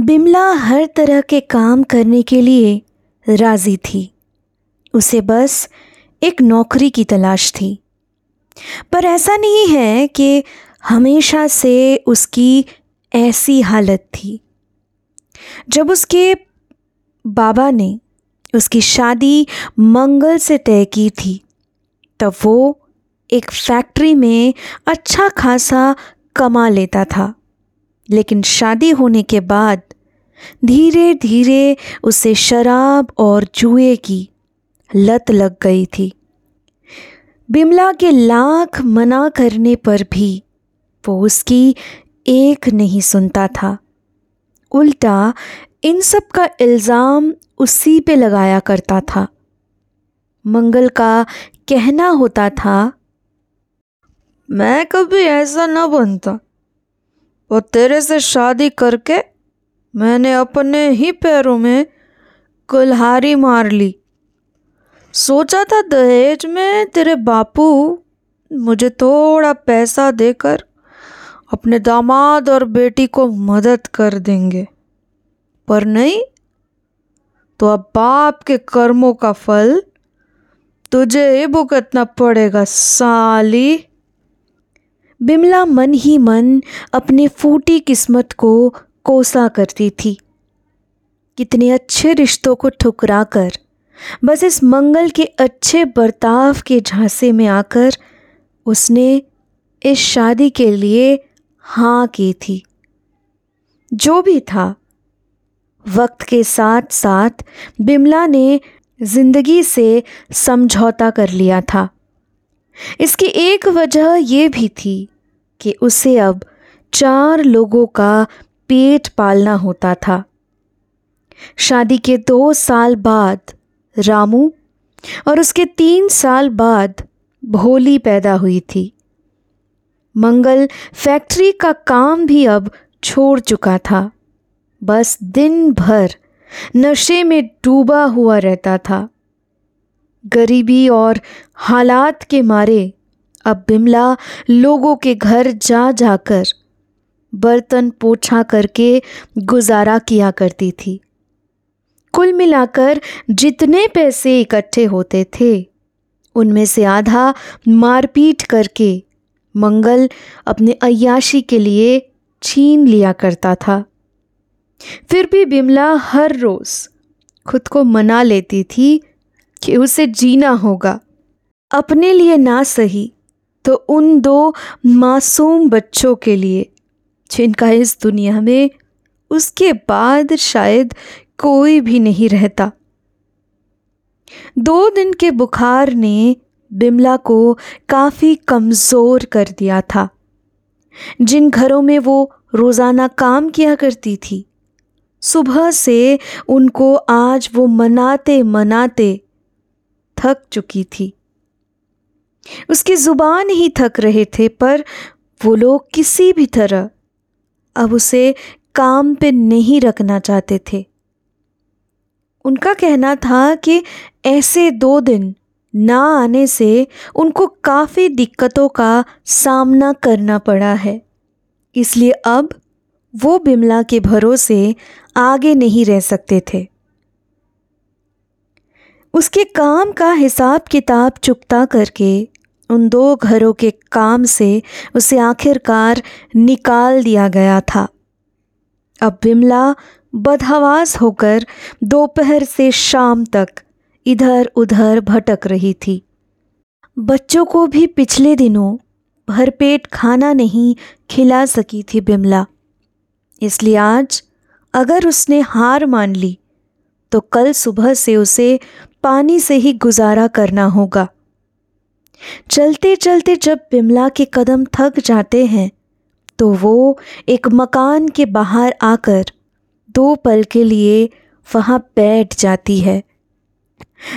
बिमला हर तरह के काम करने के लिए राज़ी थी। उसे बस एक नौकरी की तलाश थी। पर ऐसा नहीं है कि हमेशा से उसकी ऐसी हालत थी। जब उसके बाबा ने उसकी शादी मंगल से तय की थी, तब वो एक फैक्ट्री में अच्छा खासा कमा लेता था। लेकिन शादी होने के बाद धीरे धीरे उसे शराब और जुए की लत लग गई थी। बिमला के लाख मना करने पर भी वो उसकी एक नहीं सुनता था। उल्टा इन सब का इल्ज़ाम उसी पे लगाया करता था। मंगल का कहना होता था, मैं कभी ऐसा ना बनता। और तेरे से शादी करके मैंने अपने ही पैरों में कुल्हारी मार ली। सोचा था दहेज में तेरे बापू मुझे थोड़ा पैसा देकर अपने दामाद और बेटी को मदद कर देंगे। पर नहीं तो अब बाप के कर्मों का फल तुझे ही भुगतना पड़ेगा, साली। बिमला मन ही मन अपने फूटी किस्मत को कोसा करती थी। कितने अच्छे रिश्तों को ठुकरा कर बस इस मंगल के अच्छे बर्ताव के झांसे में आकर उसने इस शादी के लिए हाँ की थी। जो भी था, वक्त के साथ साथ बिमला ने ज़िंदगी से समझौता कर लिया था। इसकी एक वजह यह भी थी कि उसे अब चार लोगों का पेट पालना होता था। शादी के दो साल बाद रामू और उसके तीन साल बाद भोली पैदा हुई थी। मंगल फैक्ट्री का काम भी अब छोड़ चुका था। बस दिन भर नशे में डूबा हुआ रहता था। गरीबी और हालात के मारे अब बिमला लोगों के घर जा जाकर बर्तन पोछा करके गुजारा किया करती थी। कुल मिलाकर जितने पैसे इकट्ठे होते थे, उनमें से आधा मारपीट करके मंगल अपने अयाशी के लिए छीन लिया करता था। फिर भी बिमला हर रोज़ खुद को मना लेती थी कि उसे जीना होगा। अपने लिए ना सही तो उन दो मासूम बच्चों के लिए जिनका इस दुनिया में उसके बाद शायद कोई भी नहीं रहता। दो दिन के बुखार ने बिमला को काफ़ी कमज़ोर कर दिया था। जिन घरों में वो रोज़ाना काम किया करती थी, सुबह से उनको आज वो मनाते मनाते थक चुकी थी। उसकी ज़ुबान ही थक रहे थे, पर वो लोग किसी भी तरह अब उसे काम पे नहीं रखना चाहते थे। उनका कहना था कि ऐसे दो दिन ना आने से उनको काफ़ी दिक्कतों का सामना करना पड़ा है। इसलिए अब वो बिमला के भरोसे आगे नहीं रह सकते थे। उसके काम का हिसाब किताब चुकता करके उन दो घरों के काम से उसे आखिरकार निकाल दिया गया था। अब बिमला बदहवास होकर दोपहर से शाम तक इधर उधर भटक रही थी। बच्चों को भी पिछले दिनों भरपेट खाना नहीं खिला सकी थी बिमला इसलिए आज अगर उसने हार मान ली तो कल सुबह से उसे पानी से ही गुजारा करना होगा। चलते चलते जब बिमला के कदम थक जाते हैं तो वो एक मकान के बाहर आकर दो पल के लिए वहाँ बैठ जाती है।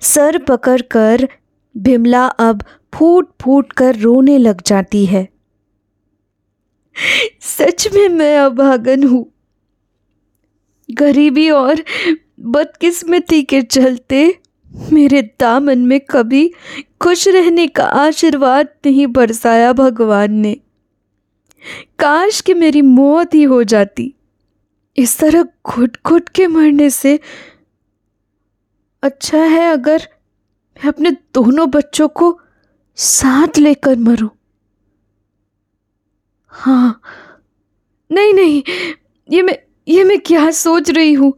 सर पकड़ कर बिमला अब फूट फूट कर रोने लग जाती है। सच में मैं अभागन हूँ। गरीबी और बदकिस्मती के चलते मेरे दामन में कभी खुश रहने का आशीर्वाद नहीं बरसाया भगवान ने। काश कि मेरी मौत ही हो जाती। इस तरह घुट घुट के मरने से अच्छा है अगर मैं अपने दोनों बच्चों को साथ लेकर मरूं। हाँ नहीं नहीं, ये मैं ये मैं क्या सोच रही हूँ?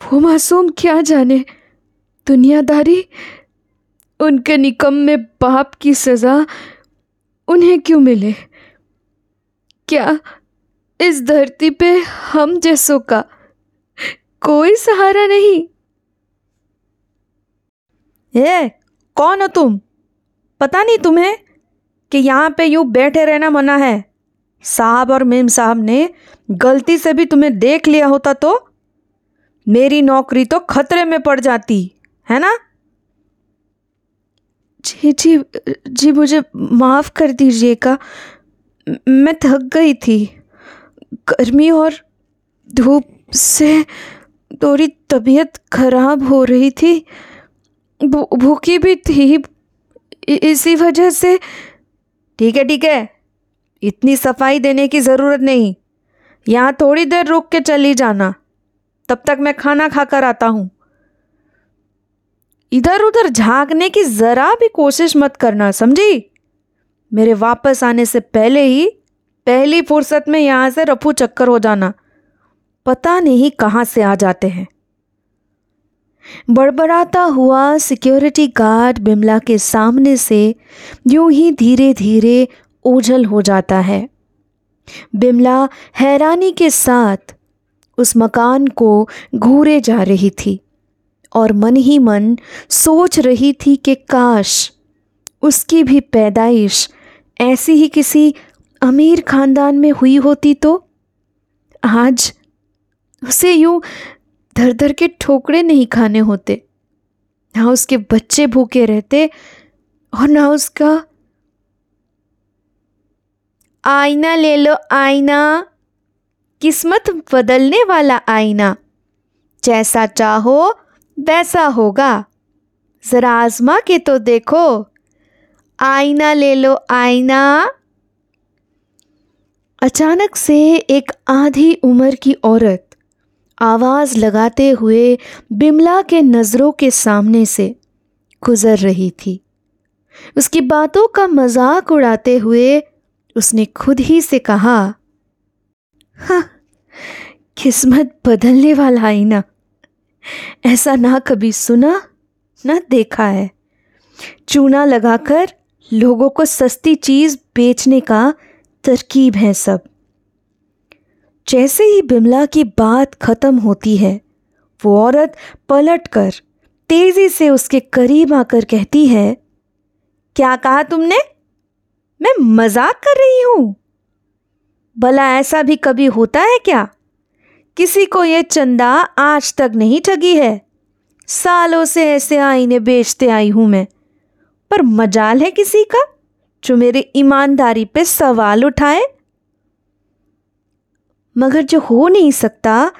वो मासूम क्या जाने? दुनियादारी, उनके निकम में बाप की सज़ा उन्हें क्यों मिले? क्या इस धरती पे हम जैसों का कोई सहारा नहीं? ए, कौन हो तुम? पता नहीं तुम्हें कि यहाँ पे यूँ बैठे रहना मना है। साहब और मेम साहब ने गलती से भी तुम्हें देख लिया होता तो मेरी नौकरी तो खतरे में पड़ जाती। है ना? जी जी जी, मुझे माफ़ कर दीजिएगा। मैं थक गई थी। गर्मी और धूप से थोड़ी तबीयत खराब हो रही थी। भूखी भी थी। इसी वजह से ठीक है ठीक है। इतनी सफ़ाई देने की ज़रूरत नहीं। यहाँ थोड़ी देर रुक के चली जाना। तब तक मैं खाना खाकर आता हूँ। इधर उधर झांकने की ज़रा भी कोशिश मत करना, समझी? मेरे वापस आने से पहले ही, पहली फुर्सत में यहाँ से रफू चक्कर हो जाना। पता नहीं कहाँ से आ जाते हैं। बड़बड़ाता हुआ सिक्योरिटी गार्ड बिमला के सामने से यूँ ही धीरे धीरे ओझल हो जाता है। बिमला हैरानी के साथ उस मकान को घूरे जा रही थी। और मन ही मन सोच रही थी कि काश उसकी भी पैदाइश ऐसी ही किसी अमीर खानदान में हुई होती तो? आज उसे यूँ धर धर के ठोकरे नहीं खाने होते। ना उसके बच्चे भूखे रहते और ना उसका आईना ले लो, आईना। किस्मत बदलने वाला आईना। जैसा चाहो वैसा होगा। ज़रा आजमा के तो देखो। आईना ले लो, आईना। अचानक से एक आधी उम्र की औरत आवाज़ लगाते हुए बिमला के नज़रों के सामने से गुज़र रही थी। उसकी बातों का मज़ाक उड़ाते हुए उसने खुद ही से कहा हाँ किस्मत बदलने वाला आईना। ऐसा ना कभी सुना, ना देखा है। चूना लगाकर लोगों को सस्ती चीज़ बेचने का तरकीब है सब। जैसे ही बिमला की बात खत्म होती है, वो औरत पलट कर तेज़ी से उसके करीब आकर कहती है, क्या कहा तुमने? मैं मज़ाक कर रही हूँ। भला ऐसा भी कभी होता है क्या? किसी को ये चंदा आज तक नहीं ठगी है। सालों से ऐसे आईने बेचते आई हूँ मैं। पर मजाल है किसी का, जो मेरे ईमानदारी पे सवाल उठाए। मगर जो हो नहीं सकता,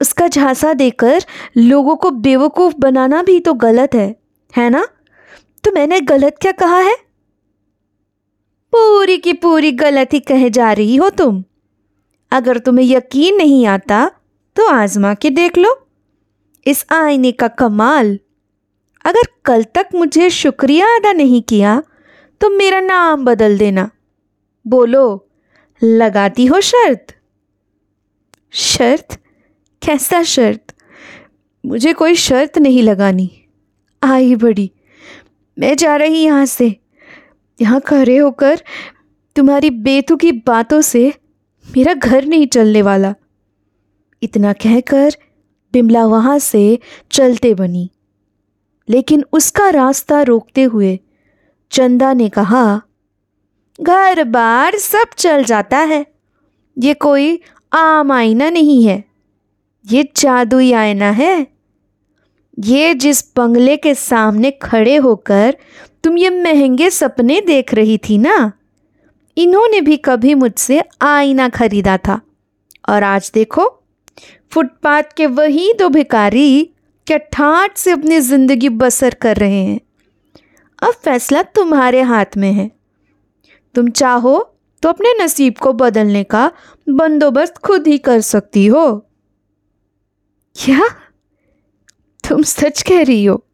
उसका झांसा देकर लोगों को बेवकूफ़ बनाना भी तो गलत है है ना? तो मैंने गलत क्या कहा है? पूरी की पूरी गलत कहे जा रही हो तुम। अगर तुम्हें यकीन नहीं आता तो आजमा के देख लो। इस आईने का कमाल। अगर कल तक मुझे शुक्रिया अदा नहीं किया तो मेरा नाम बदल देना। बोलो, लगाती हो शर्त? शर्त? कैसा शर्त? मुझे कोई शर्त नहीं लगानी। आई बड़ी, मैं जा रही यहाँ से। यहाँ खड़े होकर तुम्हारी बेतुकी बातों से मेरा घर नहीं चलने वाला। इतना कहकर बिमला वहाँ से चलते बनी। लेकिन उसका रास्ता रोकते हुए चंदा ने कहा, घर बार सब चल जाता है। ये कोई आम आईना नहीं है। ये जादुई आईना है। ये जिस बंगले के सामने खड़े होकर तुम ये महँगे सपने देख रही थी ना? इन्होंने भी कभी मुझसे आईना खरीदा था। और आज देखो, फुटपाथ के वही दो भिकारी क्या ठाट से अपनी ज़िंदगी बसर कर रहे हैं। अब फैसला तुम्हारे हाथ में है। तुम चाहो तो अपने नसीब को बदलने का बंदोबस्त खुद ही कर सकती हो। क्या? तुम सच कह रही हो?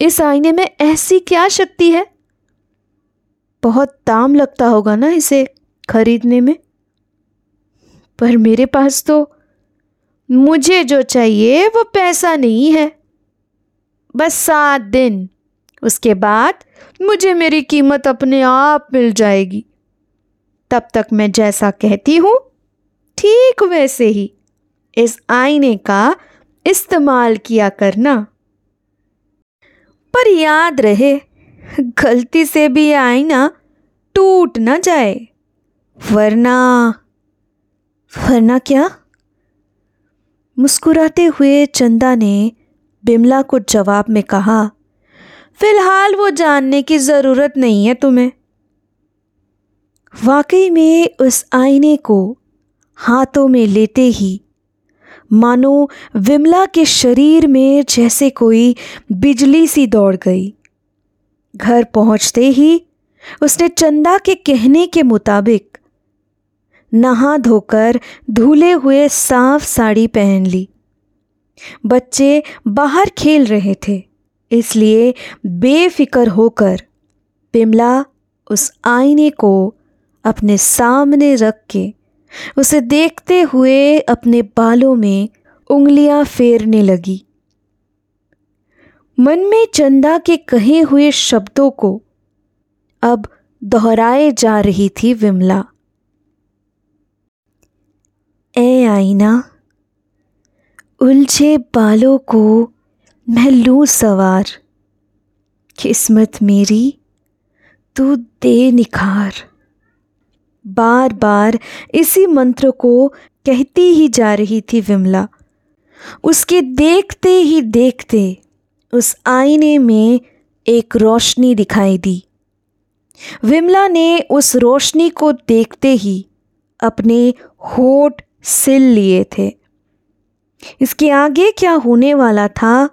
इस आईने में ऐसी क्या शक्ति है? बहुत दाम लगता होगा ना इसे खरीदने में। पर मेरे पास तो मुझे जो चाहिए, वो पैसा नहीं है। बस सात दिन, उसके बाद मुझे मेरी कीमत अपने आप मिल जाएगी। तब तक मैं जैसा कहती हूँ, ठीक वैसे ही। इस आईने का इस्तेमाल किया करना। पर याद रहे गलती से भी आईना टूट ना जाए। वरना वरना क्या? मुस्कुराते हुए चंदा ने बिमला को जवाब में कहा, फ़िलहाल वो जानने की ज़रूरत नहीं है तुम्हें। वाकई में उस आईने को हाथों में लेते ही, मानो विमला के शरीर में जैसे कोई बिजली सी दौड़ गई। घर पहुँचते ही उसने चंदा के कहने के मुताबिक नहा धोकर धुले हुए साफ़ साड़ी पहन ली। बच्चे बाहर खेल रहे थे, इसलिए बेफिक्र होकर बिमला उस आईने को अपने सामने रख के उसे देखते हुए अपने बालों में उंगलियाँ फेरने लगी। मन में चंदा के कहे हुए शब्दों को अब दोहराए जा रही थी विमला। ए आईना, उलझे बालों को मैं लूँ सवार। किस्मत मेरी, तू दे निखार। बार बार इसी मंत्र को कहती ही जा रही थी विमला। उसके देखते ही देखते उस आईने में एक रोशनी दिखाई दी। विमला ने उस रोशनी को देखते ही अपने होठ सिल लिए थे। इसके आगे क्या होने वाला था,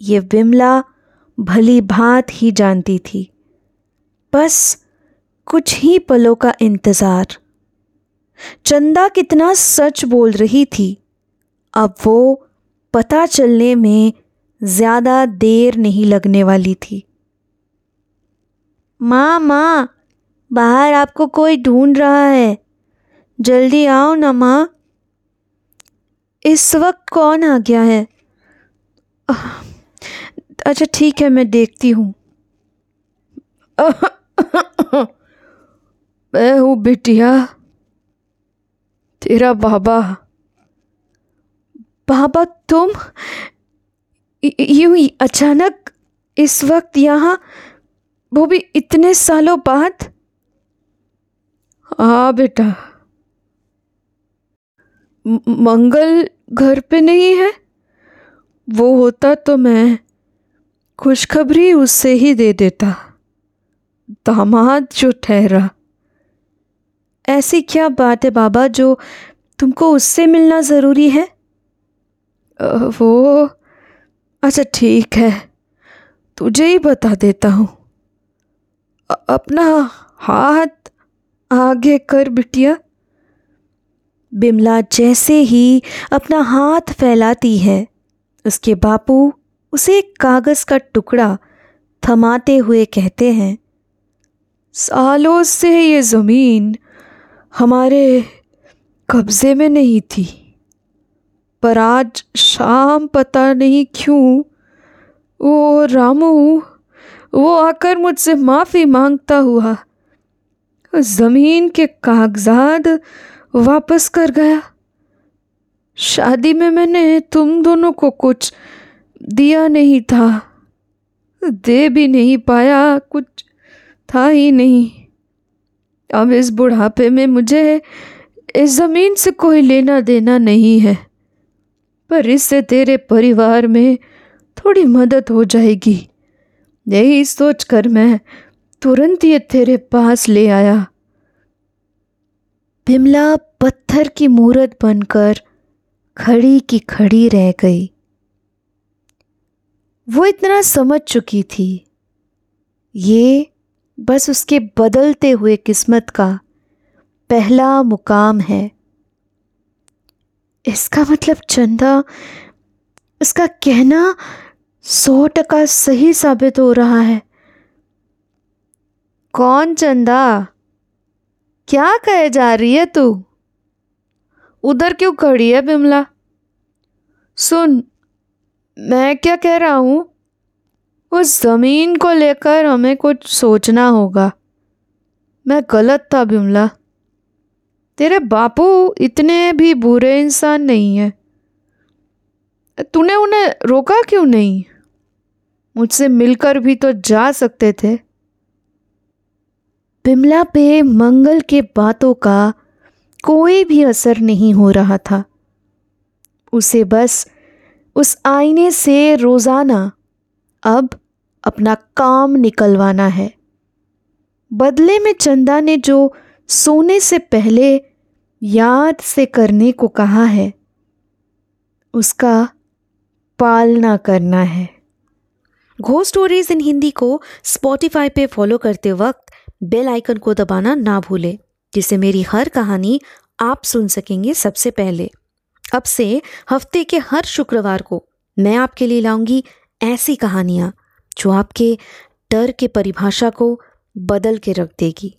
ये विमला भली भात ही जानती थी। बस कुछ ही पलों का इंतज़ार। चंदा कितना सच बोल रही थी। अब वो पता चलने में ज़्यादा देर नहीं लगने वाली थी। माँ माँ, बाहर आपको कोई ढूंढ रहा है। जल्दी आओ ना, माँ। इस वक्त कौन आ गया है? अच्छा ठीक है, मैं देखती हूँ। मैं हूँ बिटिया, तेरा बाबा। बाबा तुम? यूँ अचानक इस वक्त यहाँ, वो भी इतने सालों बाद? हाँ बेटा। मंगल घर पे नहीं है? वो होता तो मैं खुशखबरी उससे ही दे देता। दामाद जो ठहरा। ऐसी क्या बात है बाबा जो तुमको उससे मिलना ज़रूरी है? वो अच्छा ठीक है। तुझे ही बता देता हूँ। अपना हाथ आगे कर, बिटिया। बिमला जैसे ही अपना हाथ फैलाती है, उसके बापू उसे कागज़ का टुकड़ा थमाते हुए कहते हैं, सालों से ये ज़मीन हमारे कब्ज़े में नहीं थी। पर आज शाम पता नहीं क्यों वो रामू, वो आकर मुझसे माफ़ी माँगता हुआ ज़मीन के कागजात वापस कर गया। शादी में मैंने तुम दोनों को कुछ दिया नहीं था, दे भी नहीं पाया, कुछ था ही नहीं। अब इस बुढ़ापे में मुझे इस ज़मीन से कोई लेना देना नहीं है। पर इससे तेरे परिवार में थोड़ी मदद हो जाएगी। यही सोचकर मैं तुरंत ये तेरे पास ले आया। बिमला पत्थर की मूरत बनकर खड़ी की खड़ी रह गई। वो इतना समझ चुकी थी। ये बस उसके बदलते हुए किस्मत का पहला मुकाम है। इसका मतलब चंदा, इसका कहना सौ टका सही साबित हो रहा है। कौन चंदा? क्या कहे जा रही है तू? उधर क्यों खड़ी है बिमला? सुन, मैं क्या कह रहा हूँ? उस ज़मीन को लेकर हमें कुछ सोचना होगा। मैं गलत था बिमला। तेरे बापू इतने भी बुरे इंसान नहीं है। तूने उन्हें रोका क्यों नहीं? मुझसे मिलकर भी तो जा सकते थे। बिमला पे मंगल के बातों का कोई भी असर नहीं हो रहा था। उसे बस उस आईने से रोज़ाना अब अपना काम निकलवाना है। बदले में चंदा ने जो सोने से पहले याद से करने को कहा है, उसका पालना करना है। घो स्टोरीज इन हिंदी को स्पॉटिफाई पे फॉलो करते वक्त बेल आइकन को दबाना ना भूलें, जिससे मेरी हर कहानी आप सुन सकेंगे सबसे पहले। अब से हफ़्ते के हर शुक्रवार को मैं आपके लिए लाऊँगी ऐसी कहानियाँ, जो आपके डर के परिभाषा को बदल के रख देगी।